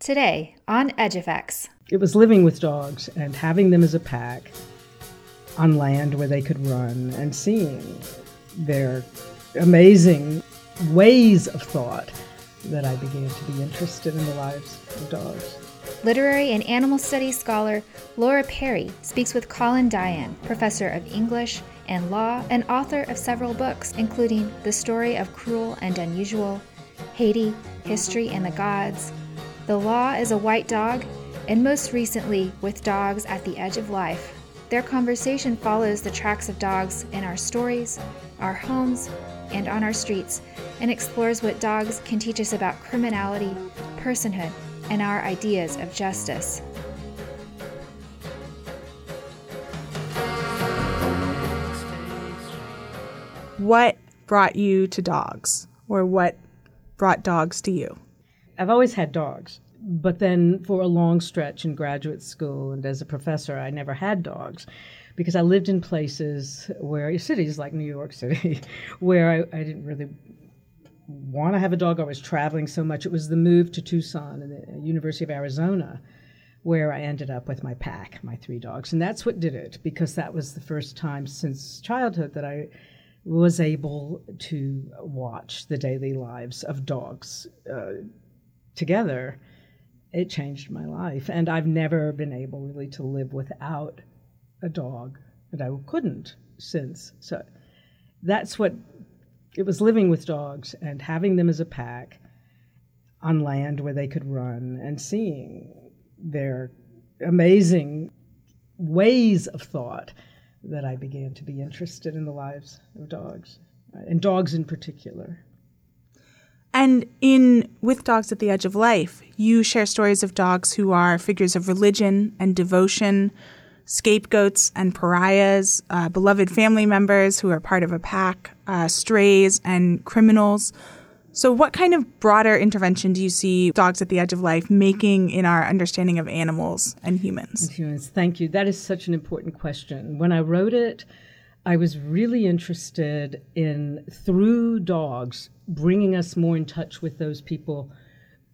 Today on Edge Effects. It was living with dogs and having them as a pack on land where they could run and seeing their amazing ways of thought that I began to be interested in the lives of dogs. Literary and animal studies scholar Laura Perry speaks with Colin Dayan, professor of English and law and author of several books, including The Story of Cruel and Unusual, Haiti, History and the Gods, The Law is a White Dog, and most recently, With Dogs at the Edge of Life. Their conversation follows the tracks of dogs in our stories, our homes, and on our streets, and explores what dogs can teach us about criminality, personhood, and our ideas of justice. What brought you to dogs, or what brought dogs to you? I've always had dogs, but then for a long stretch in graduate school and as a professor, I never had dogs because I lived in places where cities like New York City, where I, I didn't really want to have a dog. I was traveling so much. It was the move to Tucson and the University of Arizona where I ended up with my pack, my three dogs. And that's what did it because that was the first time since childhood that I was able to watch the daily lives of dogs uh, together. It changed my life. And I've never been able really to live without a dog, and I couldn't since. So that's what it was living with dogs and having them as a pack on land where they could run and seeing their amazing ways of thought that I began to be interested in the lives of dogs, and dogs in particular. And in With Dogs at the Edge of Life, you share stories of dogs who are figures of religion and devotion, scapegoats and pariahs, uh, beloved family members who are part of a pack, uh, strays, and criminals. So, what kind of broader intervention do you see Dogs at the Edge of Life making in our understanding of animals and humans? And humans, thank you. That is such an important question. When I wrote it, I was really interested in, through dogs, bringing us more in touch with those people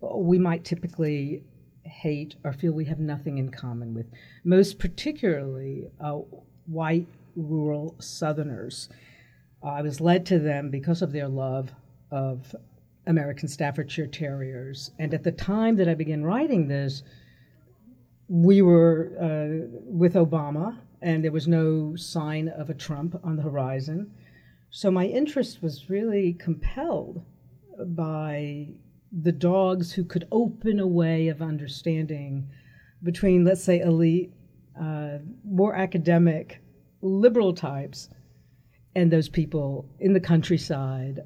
we might typically hate or feel we have nothing in common with, most particularly uh, white rural Southerners. Uh, I was led to them because of their love of American Staffordshire Terriers. And at the time that I began writing this, we were uh, with Obama, and there was no sign of a Trump on the horizon. So my interest was really compelled by the dogs who could open a way of understanding between, let's say, elite, uh, more academic, liberal types, and those people in the countryside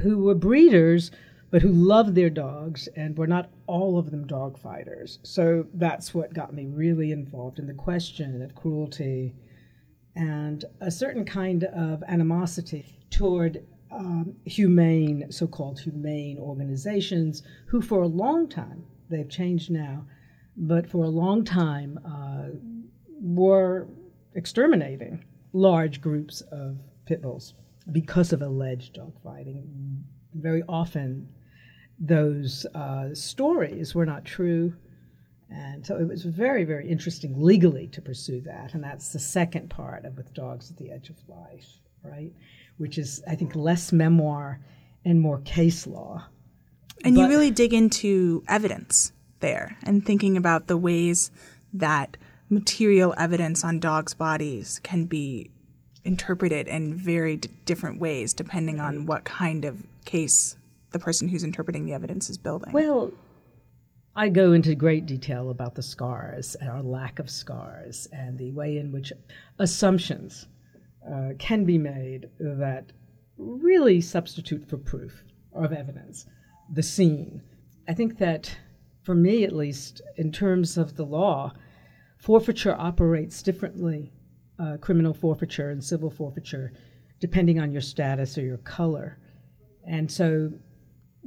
who were breeders but who loved their dogs and were not all of them dog fighters. So that's what got me really involved in the question of cruelty and a certain kind of animosity toward um, humane, so called humane organizations who, for a long time, they've changed now, but for a long time uh, were exterminating large groups of pit bulls because of alleged dogfighting. Very often, those uh, stories were not true. And so it was very, very interesting legally to pursue that. And that's the second part of With Dogs at the Edge of Life, right? which is, I think, less memoir and more case law. And but, you really dig into evidence there and thinking about the ways that material evidence on dogs' bodies can be interpreted in very d- different ways depending on what kind of case the person who's interpreting the evidence is building. Well, I go into great detail about the scars and our lack of scars and the way in which assumptions uh, can be made that really substitute for proof of evidence, the scene. I think that, for me at least, in terms of the law, forfeiture operates differently, uh, criminal forfeiture and civil forfeiture, depending on your status or your color. And so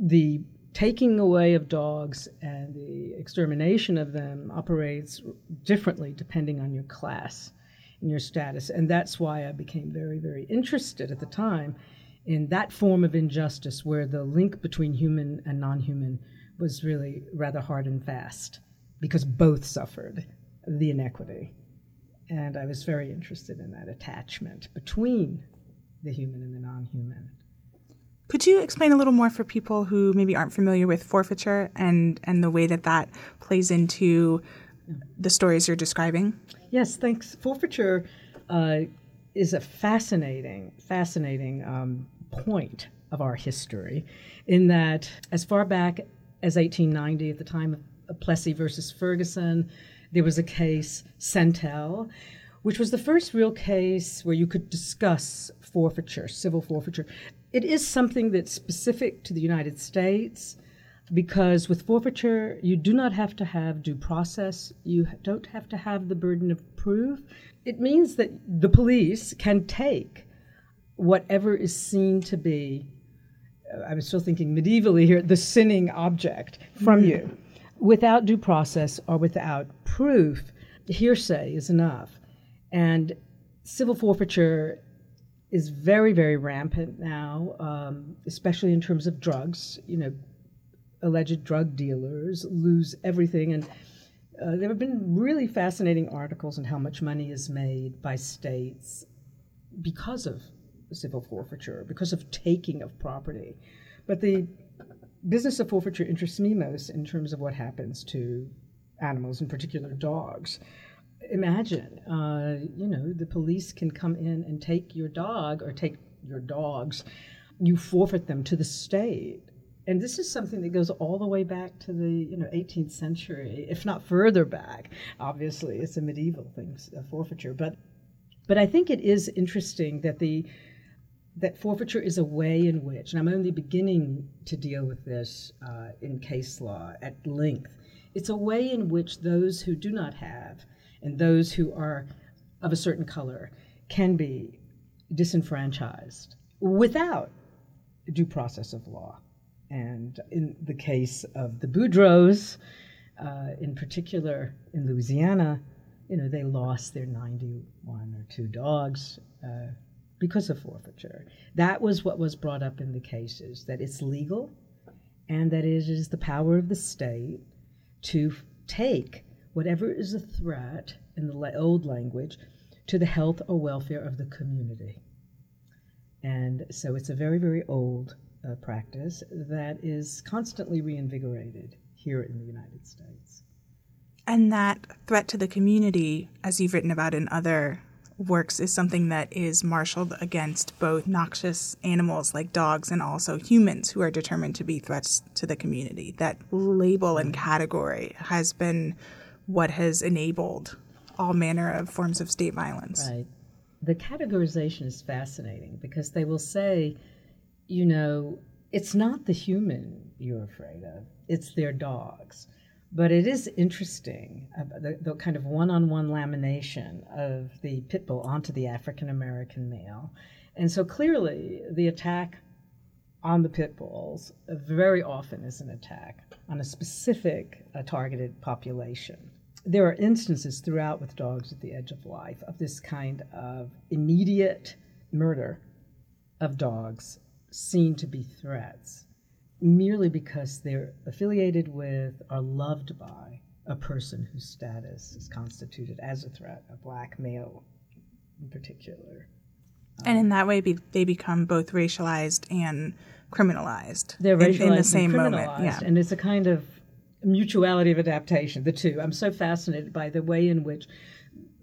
the taking away of dogs and the extermination of them operates differently depending on your class in your status. And that's why I became very, very interested at the time in that form of injustice where the link between human and non human was really rather hard and fast because both suffered the inequity. And I was very interested in that attachment between the human and the non human. Could you explain a little more for people who maybe aren't familiar with forfeiture and, and the way that that plays into the stories you're describing? Yes, thanks. Forfeiture uh, is a fascinating, fascinating um, point of our history in that as far back as 1890, at the time of Plessy versus Ferguson, there was a case, Sentell, which was the first real case where you could discuss forfeiture, civil forfeiture. It is something that's specific to the United States because with forfeiture, you do not have to have due process, you don't have to have the burden of proof. It means that the police can take whatever is seen to be, uh, I'm still thinking medievally here, the sinning object from you without due process or without proof. Hearsay is enough. And civil forfeiture is very, very rampant now, um, especially in terms of drugs. You know, alleged drug dealers lose everything. And uh, there have been really fascinating articles on how much money is made by states because of civil forfeiture, because of taking of property. But the business of forfeiture interests me most in terms of what happens to animals, in particular dogs. Imagine, uh, you know, the police can come in and take your dog or take your dogs. You forfeit them to the state and this is something that goes all the way back to the you know 18th century, if not further back. Obviously, it's a medieval thing, a forfeiture. But but I think it is interesting that the that forfeiture is a way in which, and I'm only beginning to deal with this uh, in case law at length. It's a way in which those who do not have and those who are of a certain color can be disenfranchised without due process of law. And in the case of the Boudreaux, uh, in particular in Louisiana, you know, they lost their 91 or two dogs uh, because of forfeiture. That was what was brought up in the cases that it's legal and that it is the power of the state to take whatever is a threat in the old language to the health or welfare of the community. And so it's a very, very old uh, practice that is constantly reinvigorated here in the United States. And that threat to the community, as you've written about in other works, is something that is marshaled against both noxious animals like dogs and also humans who are determined to be threats to the community. That label and category has been what has enabled all manner of forms of state violence. Right. The categorization is fascinating because they will say, you know, it's not the human you're afraid of, it's their dogs. But it is interesting, uh, the, the, kind of one on one lamination of the pit bull onto the African American male. And so clearly, the attack on the pit bulls very often is an attack on a specific uh, targeted population. There are instances throughout with dogs at the edge of life of this kind of immediate murder of dogs seen to be threats merely because they're affiliated with or loved by a person whose status is constituted as a threat, a black male in particular. And in that way, be, they become both racialized and criminalized. They're racialized in, in the same and moment. Yeah. And it's a kind of mutuality of adaptation, the two. I'm so fascinated by the way in which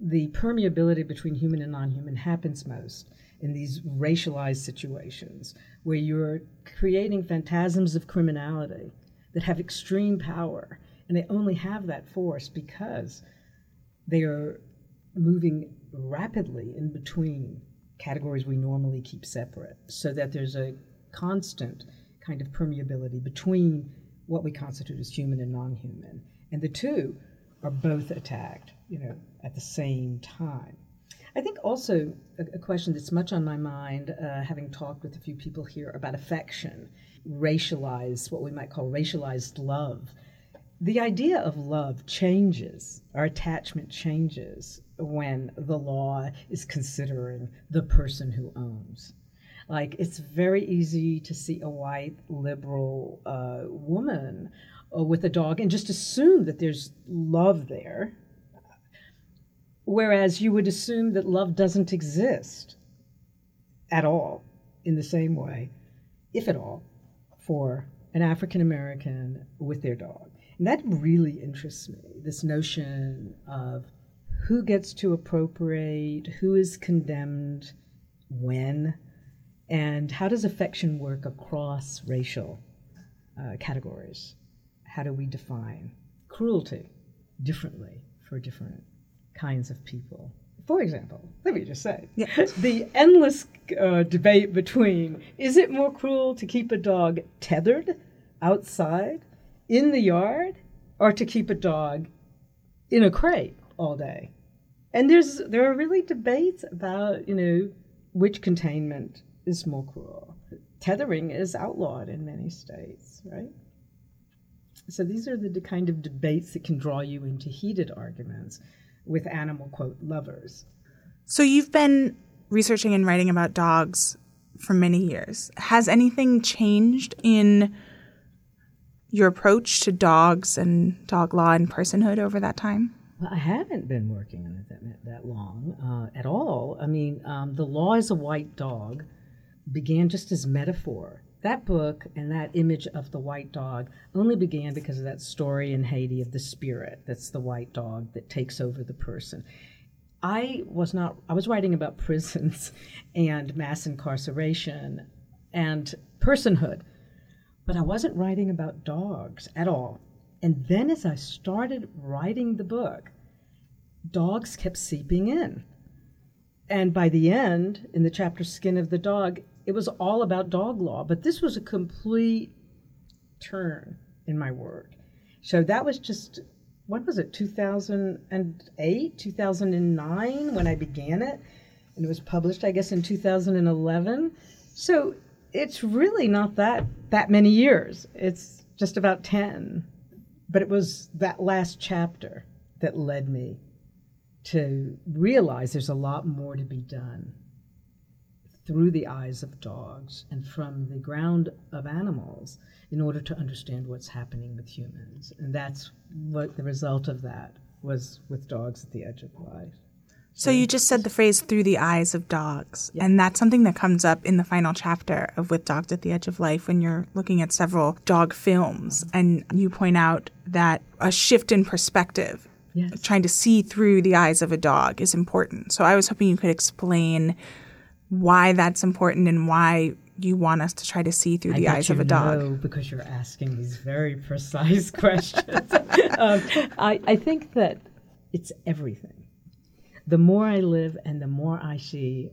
the permeability between human and non human happens most in these racialized situations where you're creating phantasms of criminality that have extreme power and they only have that force because they are moving rapidly in between categories we normally keep separate so that there's a constant kind of permeability between what we constitute as human and non-human and the two are both attacked you know at the same time I think also a, a question that's much on my mind, uh, having talked with a few people here about affection, racialized, what we might call racialized love. The idea of love changes, our attachment changes when the law is considering the person who owns. Like, it's very easy to see a white liberal uh, woman uh, with a dog and just assume that there's love there. Whereas you would assume that love doesn't exist at all in the same way, if at all, for an African American with their dog. And that really interests me this notion of who gets to appropriate, who is condemned, when, and how does affection work across racial uh, categories? How do we define cruelty differently for different kinds of people? For example, let me just say Yeah. the endless uh, debate between is it more cruel to keep a dog tethered outside in the yard or to keep a dog in a crate all day? And there's there are really debates about, you know, which containment is more cruel. Tethering is outlawed in many states, right? So these are the kind of debates that can draw you into heated arguments with animal quote lovers. So you've been researching and writing about dogs for many years. Has anything changed in your approach to dogs and dog law and personhood over that time? Well, I haven't been working on it that, that long uh, at all. I mean, um, The Law is a White Dog began just as metaphor. That book and that image of the white dog only began because of that story in Haiti of the spirit that's the white dog that takes over the person. I was not, I was writing about prisons and mass incarceration and personhood, but I wasn't writing about dogs at all. And then as I started writing the book, dogs kept seeping in. And by the end, in the chapter Skin of the Dog, it was all about dog law. But this was a complete turn in my work. So that was just, what was it, 2008, 2009 when I began it? And it was published, I guess, in 2011. So it's really not that that many years. It's just about 10. But it was that last chapter that led me to realize there's a lot more to be done through the eyes of dogs and from the ground of animals in order to understand what's happening with humans. And that's what the result of that was with dogs at the edge of life. So you just said the phrase through the eyes of dogs. And that's something that comes up in the final chapter of With Dogs at the Edge of Life when you're looking at several dog films mm-hmm. and you point out that a shift in perspective, Yes. trying to see through the eyes of a dog is important. So I was hoping you could explain why that's important and why you want us to try to see through I the eyes of a dog. know because you're asking these very precise questions. um, I, I think that it's everything. The more I live and the more I see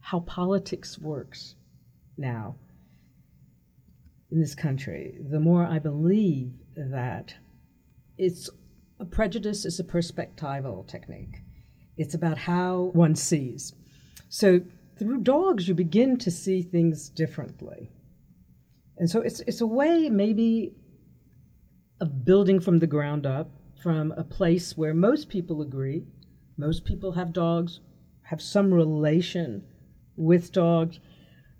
how politics works now in this country, the more I believe that it's a prejudice is a perspectival technique. It's about how one sees. So through dogs, you begin to see things differently. And so it's, it's a way, maybe, of building from the ground up, from a place where most people agree, most people have dogs, have some relation with dogs.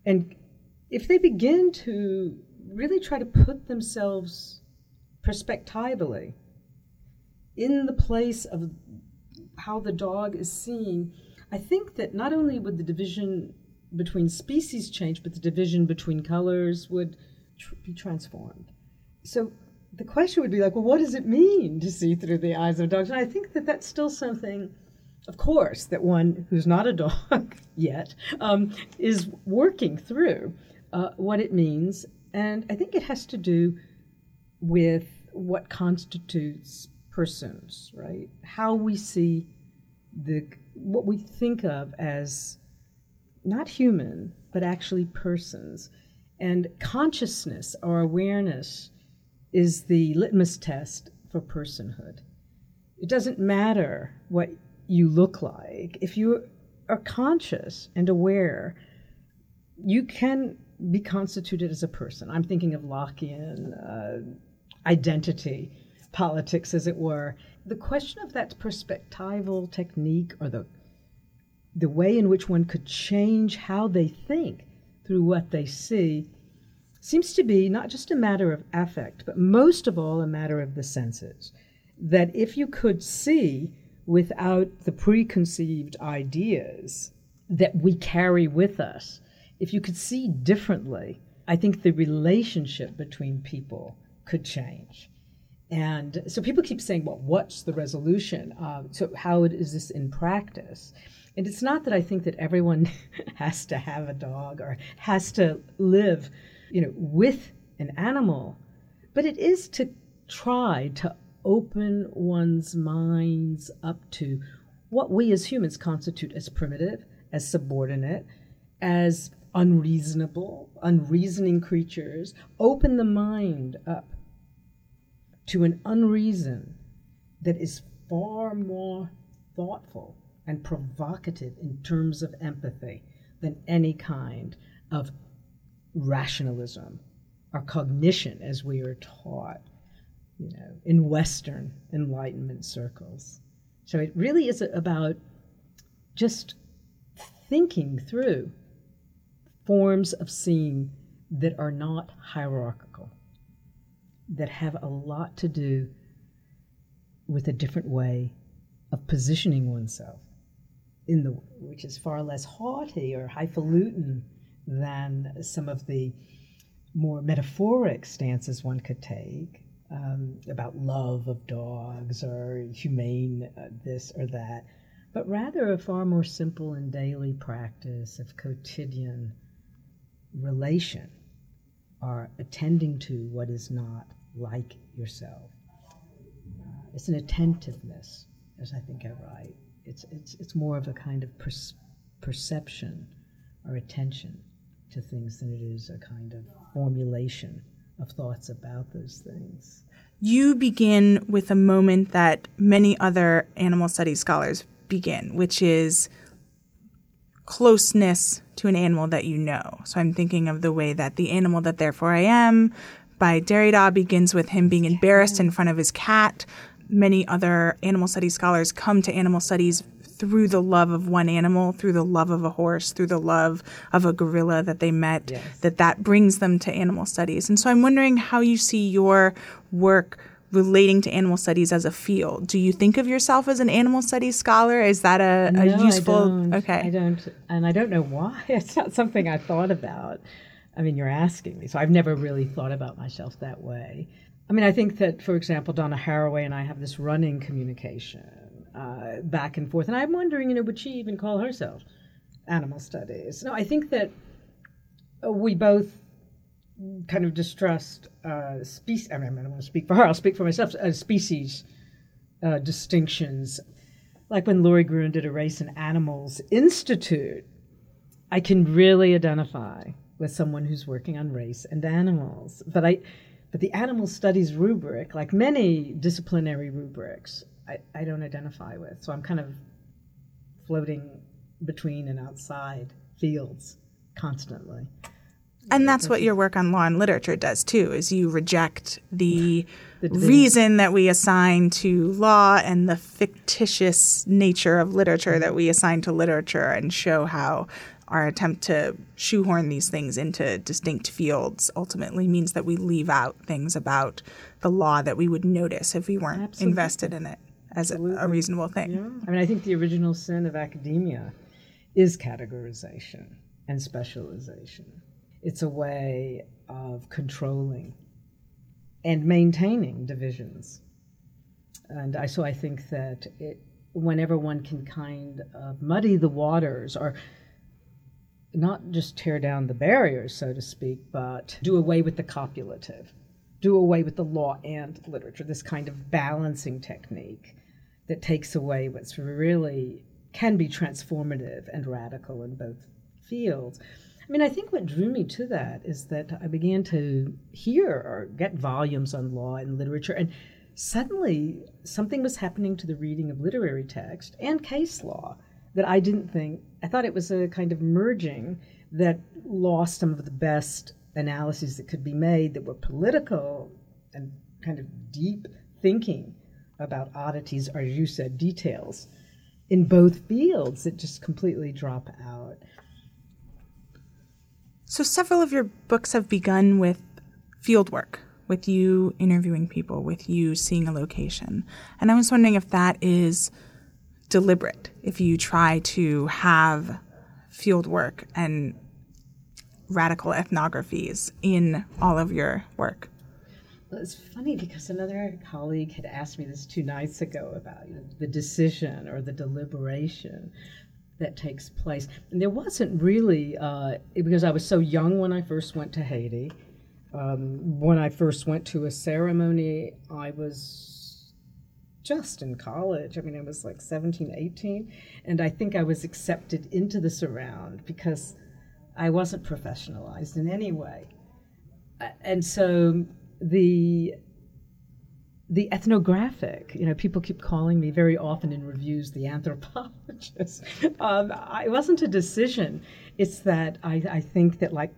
And if they begin to really try to put themselves perspectively in the place of how the dog is seen, I think that not only would the division between species change, but the division between colors would tr- be transformed. So the question would be like, well, what does it mean to see through the eyes of dogs? And I think that that's still something, of course, that one who's not a dog yet um, is working through uh, what it means. And I think it has to do with what constitutes persons, right? How we see the what we think of as not human, but actually persons. And consciousness or awareness is the litmus test for personhood. It doesn't matter what you look like. If you are conscious and aware, you can be constituted as a person. I'm thinking of Lockean uh, identity politics, as it were. The question of that perspectival technique or the the way in which one could change how they think through what they see seems to be not just a matter of affect, but most of all a matter of the senses. That if you could see without the preconceived ideas that we carry with us, if you could see differently, I think the relationship between people could change. And so people keep saying, well, what's the resolution? Uh, so, how is this in practice? And it's not that I think that everyone has to have a dog or has to live, you know, with an animal, but it is to try to open one's minds up to what we as humans constitute as primitive, as subordinate, as unreasonable, unreasoning creatures. Open the mind up to an unreason that is far more thoughtful and provocative in terms of empathy than any kind of rationalism or cognition as we are taught you know in western enlightenment circles. So it really is about just thinking through forms of seeing that are not hierarchical that have a lot to do with a different way of positioning oneself in the which is far less haughty or highfalutin than some of the more metaphoric stances one could take um, about love of dogs or humane uh, this or that, but rather a far more simple and daily practice of quotidian relation or attending to what is not like yourself. Uh, it's an attentiveness, as I think I write. It's, it's, it's more of a kind of per- perception or attention to things than it is a kind of formulation of thoughts about those things. You begin with a moment that many other animal studies scholars begin, which is closeness to an animal that you know. So I'm thinking of the way that the animal that therefore I am by Derrida begins with him being embarrassed in front of his cat. Many other animal studies scholars come to animal studies through the love of one animal, through the love of a horse, through the love of a gorilla that they met, yes. that that brings them to animal studies. And so I'm wondering how you see your work relating to animal studies as a field. Do you think of yourself as an animal studies scholar? Is that a, no, useful? I don't. Okay, I don't, and I don't know why. It's not something I thought about. I mean, you're asking me, so I've never really thought about myself that way. I mean, I think that, for example, Donna Haraway and I have this running communication uh, back and forth, and I'm wondering, you know, would she even call herself animal studies? No, I think that uh, we both kind of distrust uh, species. I, mean, I don't want to speak for her. I'll speak for myself. Uh, species uh, distinctions, like when Lori Gruen did a Race and Animals Institute. I can really identify with someone who's working on race and animals. But I, but the animal studies rubric, like many disciplinary rubrics, I, I don't identify with. So I'm kind of floating between and outside fields constantly. And that's what your work on law and literature does too, is you reject the, the reason that we assign to law and the fictitious nature of literature that we assign to literature and show how our attempt to shoehorn these things into distinct fields ultimately means that we leave out things about the law that we would notice if we weren't Absolutely. invested in it as a, a, reasonable thing. Yeah. I mean, I think the original sin of academia is categorization and specialization. It's a way of controlling and maintaining divisions. And I, so I think that it, whenever one can kind of muddy the waters or not just tear down the barriers, so to speak, but do away with the copulative, do away with the law and literature, this kind of balancing technique that takes away what's really can be transformative and radical in both fields. I mean, I think what drew me to that is that I began to hear or get volumes on law and literature, and suddenly something was happening to the reading of literary text and case law that I didn't think, I thought it was a kind of merging that lost some of the best analyses that could be made that were political and kind of deep thinking about oddities, or as you said, details in both fields that just completely drop out. So, several of your books have begun with field work, with you interviewing people, with you seeing a location. And I was wondering if that is deliberate, if you try to have field work and radical ethnographies in all of your work. Well, it's funny because another colleague had asked me this two nights ago about you know, the decision or the deliberation that takes place. And there wasn't really, uh, because I was so young when I first went to Haiti. Um, when I first went to a ceremony, I was just in college. I mean, I was like 17, 18. And I think I was accepted into the surround because I wasn't professionalized in any way. And so the the ethnographic, you know, people keep calling me very often in reviews the anthropologist. um, it wasn't a decision. It's that I, I think that, like,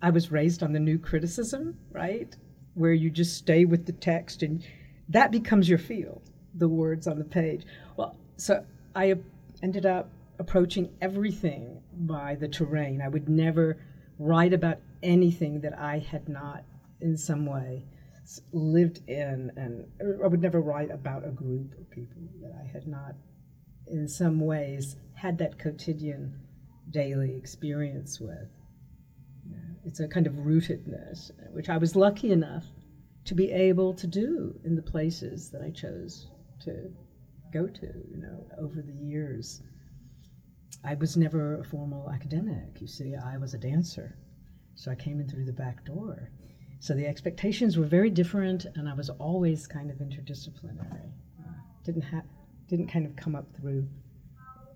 I was raised on the new criticism, right? Where you just stay with the text and that becomes your field, the words on the page. Well, so I ended up approaching everything by the terrain. I would never write about anything that I had not in some way lived in, and I would never write about a group of people that I had not, in some ways, had that quotidian, daily experience with. It's a kind of rootedness, which I was lucky enough to be able to do in the places that I chose to go to, you know, over the years. I was never a formal academic. You see, I was a dancer. So I came in through the back door. So the expectations were very different, and I was always kind of interdisciplinary. Uh, didn't have, didn't kind of come up through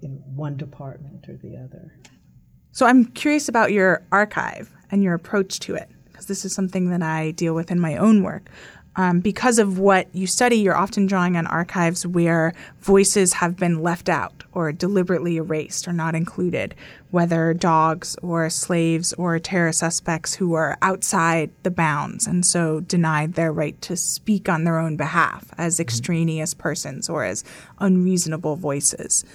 in one department or the other. So I'm curious about your archive and your approach to it, because this is something that I deal with in my own work um, because of what you study, you're often drawing on archives where voices have been left out or deliberately erased or not included, whether dogs or slaves or terror suspects who are outside the bounds and so denied their right to speak on their own behalf as mm-hmm. extraneous persons or as unreasonable voices.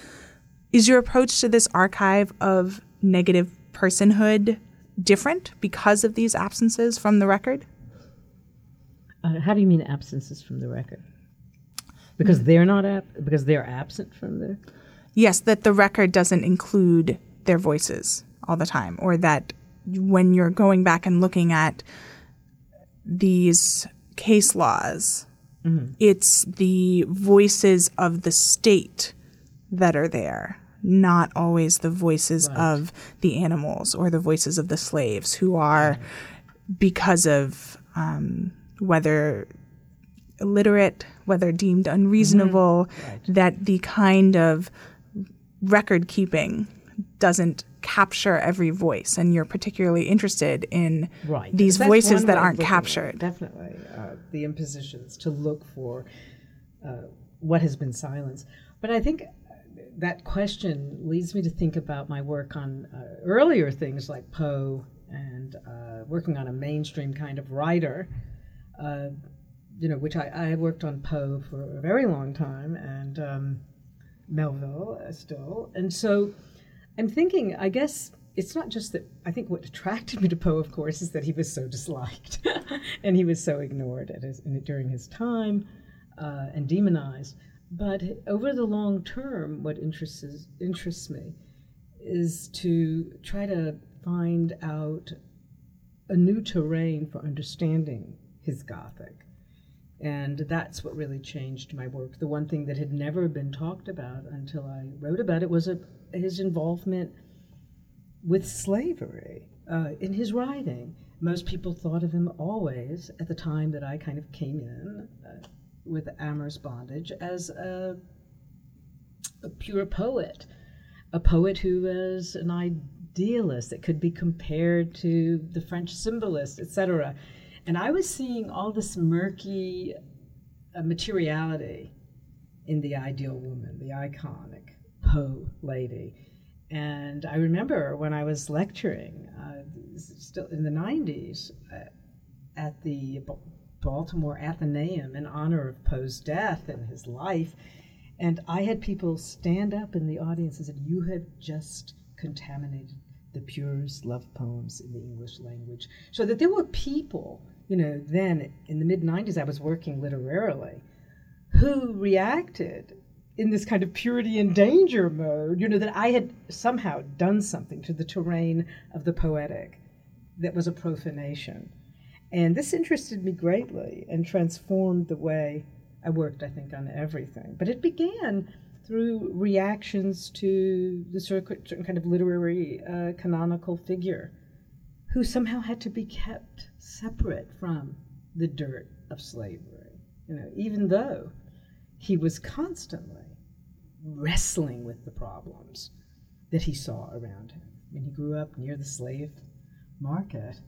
Is your approach to this archive of negative personhood different because of these absences from the record? Uh, how do you mean absences from the record? Because they're not ab- because they're absent from the. Yes, that the record doesn't include their voices all the time, or that when you're going back and looking at these case laws, mm-hmm. it's the voices of the state that are there, not always the voices right. of the animals or the voices of the slaves who are, because of um, whether illiterate, whether deemed unreasonable, mm-hmm. right. that the kind of record keeping doesn't capture every voice, and you're particularly interested in right. these voices that aren't captured. Definitely, uh, the impositions to look for uh, what has been silenced. But I think that question leads me to think about my work on uh, earlier things like Poe and uh, working on a mainstream kind of writer uh, you know, which I, I worked on Poe for a very long time and um, Melville uh, still. And so I'm thinking, I guess it's not just that, I think what attracted me to Poe, of course, is that he was so disliked and he was so ignored his, during his time uh, and demonized. But over the long term, what interests, interests me is to try to find out a new terrain for understanding his Gothic. And that's what really changed my work. The one thing that had never been talked about until I wrote about it was a, his involvement with slavery uh, in his writing. Most people thought of him always, at the time that I kind of came in uh, with Amorous Bondage, as a, a pure poet, a poet who was an idealist that could be compared to the French symbolist, etc. And I was seeing all this murky uh, materiality in the ideal woman, the iconic Poe lady. And I remember when I was lecturing, uh, still in the 90s, uh, at the Baltimore Athenaeum in honor of Poe's death and his life. And I had people stand up in the audience and said, You have just contaminated the purest love poems in the English language. So that there were people you know, then in the mid 90s, I was working literarily, who reacted in this kind of purity and danger mode, you know, that I had somehow done something to the terrain of the poetic that was a profanation. And this interested me greatly and transformed the way I worked, I think, on everything. But it began through reactions to the certain kind of literary uh, canonical figure who somehow had to be kept separate from the dirt of slavery. You know, even though he was constantly wrestling with the problems that he saw around him. And he grew up near the slave market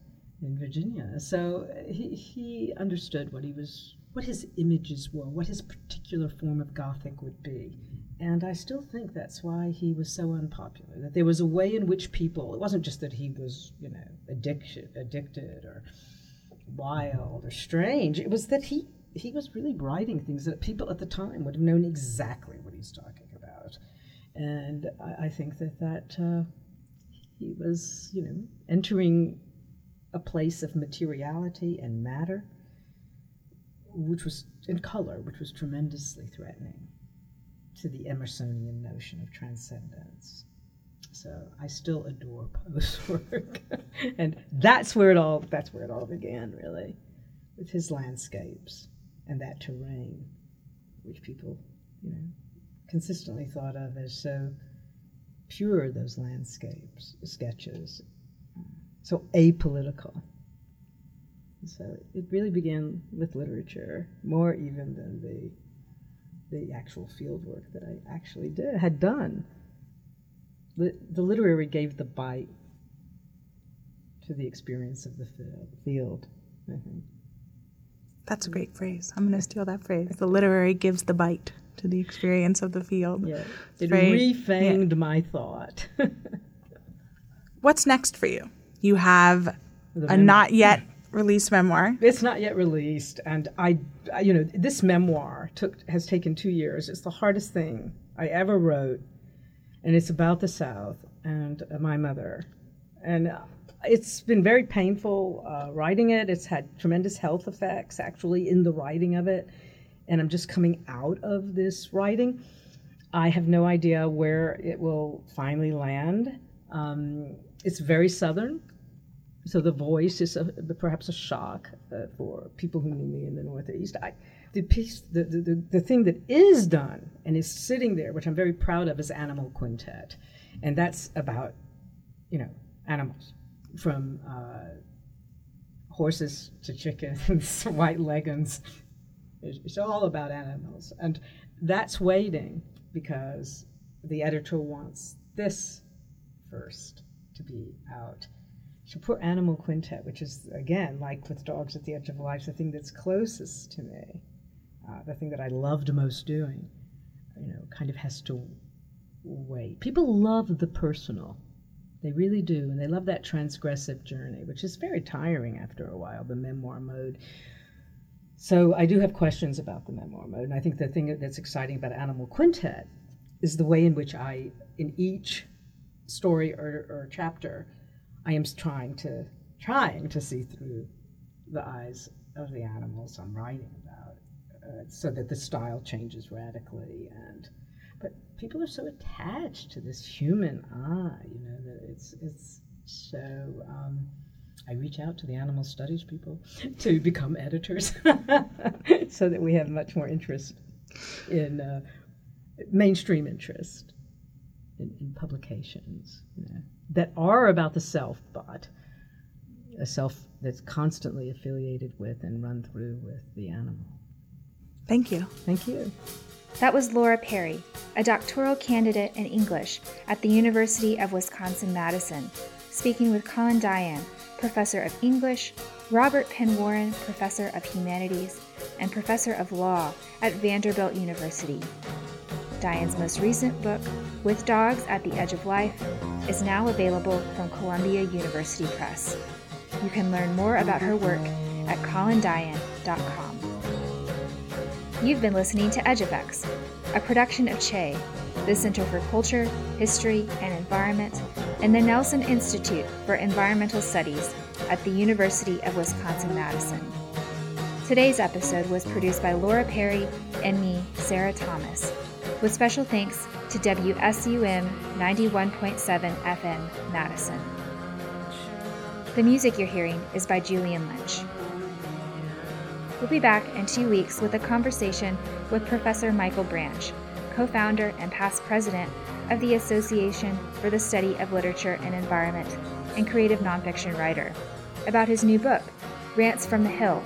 in Virginia. So he, he understood what he was, what his images were, what his particular form of Gothic would be. And I still think that's why he was so unpopular. That there was a way in which people, it wasn't just that he was, you know, addiction, addicted or wild or strange, it was that he, he was really writing things that people at the time would have known exactly what he's talking about. And I, I think that that uh, he was, you know, entering a place of materiality and matter, which was in color, which was tremendously threatening to the Emersonian notion of transcendence. So I still adore Poe's work, and that's where it all that's where it all began, really, with his landscapes and that terrain, which people, you know, consistently thought of as so pure. Those landscapes sketches, so apolitical. So it really began with literature, more even than the the actual field work that I actually did had done. The, the literary gave the bite to the experience of the field, I think. That's a great phrase. I'm going to steal that phrase. The literary gives the bite to the experience of the field. Yeah, it refanged yeah. my thought. What's next for you? You have a not yet released memoir. It's not yet released, and I, you know, this memoir took has taken two years. It's the hardest thing I ever wrote, and it's about the South and uh, my mother, and uh, it's been very painful uh, writing it. It's had tremendous health effects actually in the writing of it, and I'm just coming out of this writing. I have no idea where it will finally land. Um, it's very southern so the voice is a, perhaps a shock uh, for people who knew me in the Northeast. I, the piece, the, the, the thing that is done and is sitting there, which I'm very proud of, is Animal Quintet, and that's about, you know, animals, from uh, horses to chickens, white leghorns. It's, it's all about animals, and that's waiting because the editor wants this first to be out. So poor Animal Quintet, which is again like with Dogs at the Edge of Life, the thing that's closest to me, uh, the thing that I loved most doing, you know, kind of has to wait. People love the personal, they really do, and they love that transgressive journey, which is very tiring after a while. The memoir mode. So I do have questions about the memoir mode, and I think the thing that's exciting about Animal Quintet is the way in which I, in each story or, or chapter, I am trying to trying to see through the eyes of the animals I'm writing uh, so that the style changes radically. And but people are so attached to this human eye, you know, that it's it's so. Um, I reach out to the animal studies people to become editors, so that we have much more interest in uh, mainstream interest in, in publications. That are about the self, but a self that's constantly affiliated with and run through with the animal. Thank you. Thank you. That was Laura Perry, a doctoral candidate in English at the University of Wisconsin Madison, speaking with Colin Dayan, professor of English, Robert Penn Warren, professor of humanities, and professor of law at Vanderbilt University. Dayan's most recent book, With Dogs at the Edge of Life, is now available from Columbia University Press. You can learn more about her work at colindayan.com. You've been listening to Edge Effects, a production of CHE, the Center for Culture, History, and Environment, and the Nelson Institute for Environmental Studies at the University of Wisconsin Madison. Today's episode was produced by Laura Perry and me, Sarah Thomas, with special thanks to WSUM 91.7 FM Madison. The music you're hearing is by Julian Lynch. We'll be back in two weeks with a conversation with Professor Michael Branch, co founder and past president of the Association for the Study of Literature and Environment and creative nonfiction writer, about his new book, Rants from the Hill,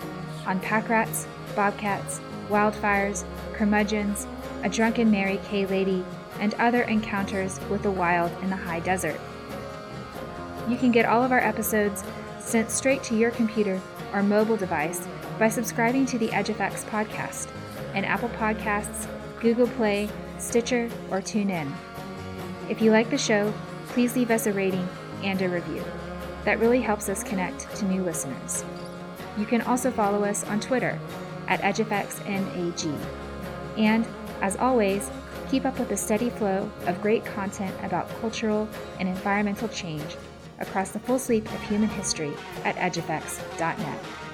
on pack rats, bobcats, wildfires, curmudgeons, a drunken Mary Kay lady, and other encounters with the wild in the high desert. You can get all of our episodes sent straight to your computer or mobile device by subscribing to the Edge EdgeFX podcast in Apple Podcasts, Google Play, Stitcher, or TuneIn. If you like the show, please leave us a rating and a review. That really helps us connect to new listeners. You can also follow us on Twitter at EdgeEffectsMag. And, as always, keep up with the steady flow of great content about cultural and environmental change across the full sweep of human history at edgeeffects.net.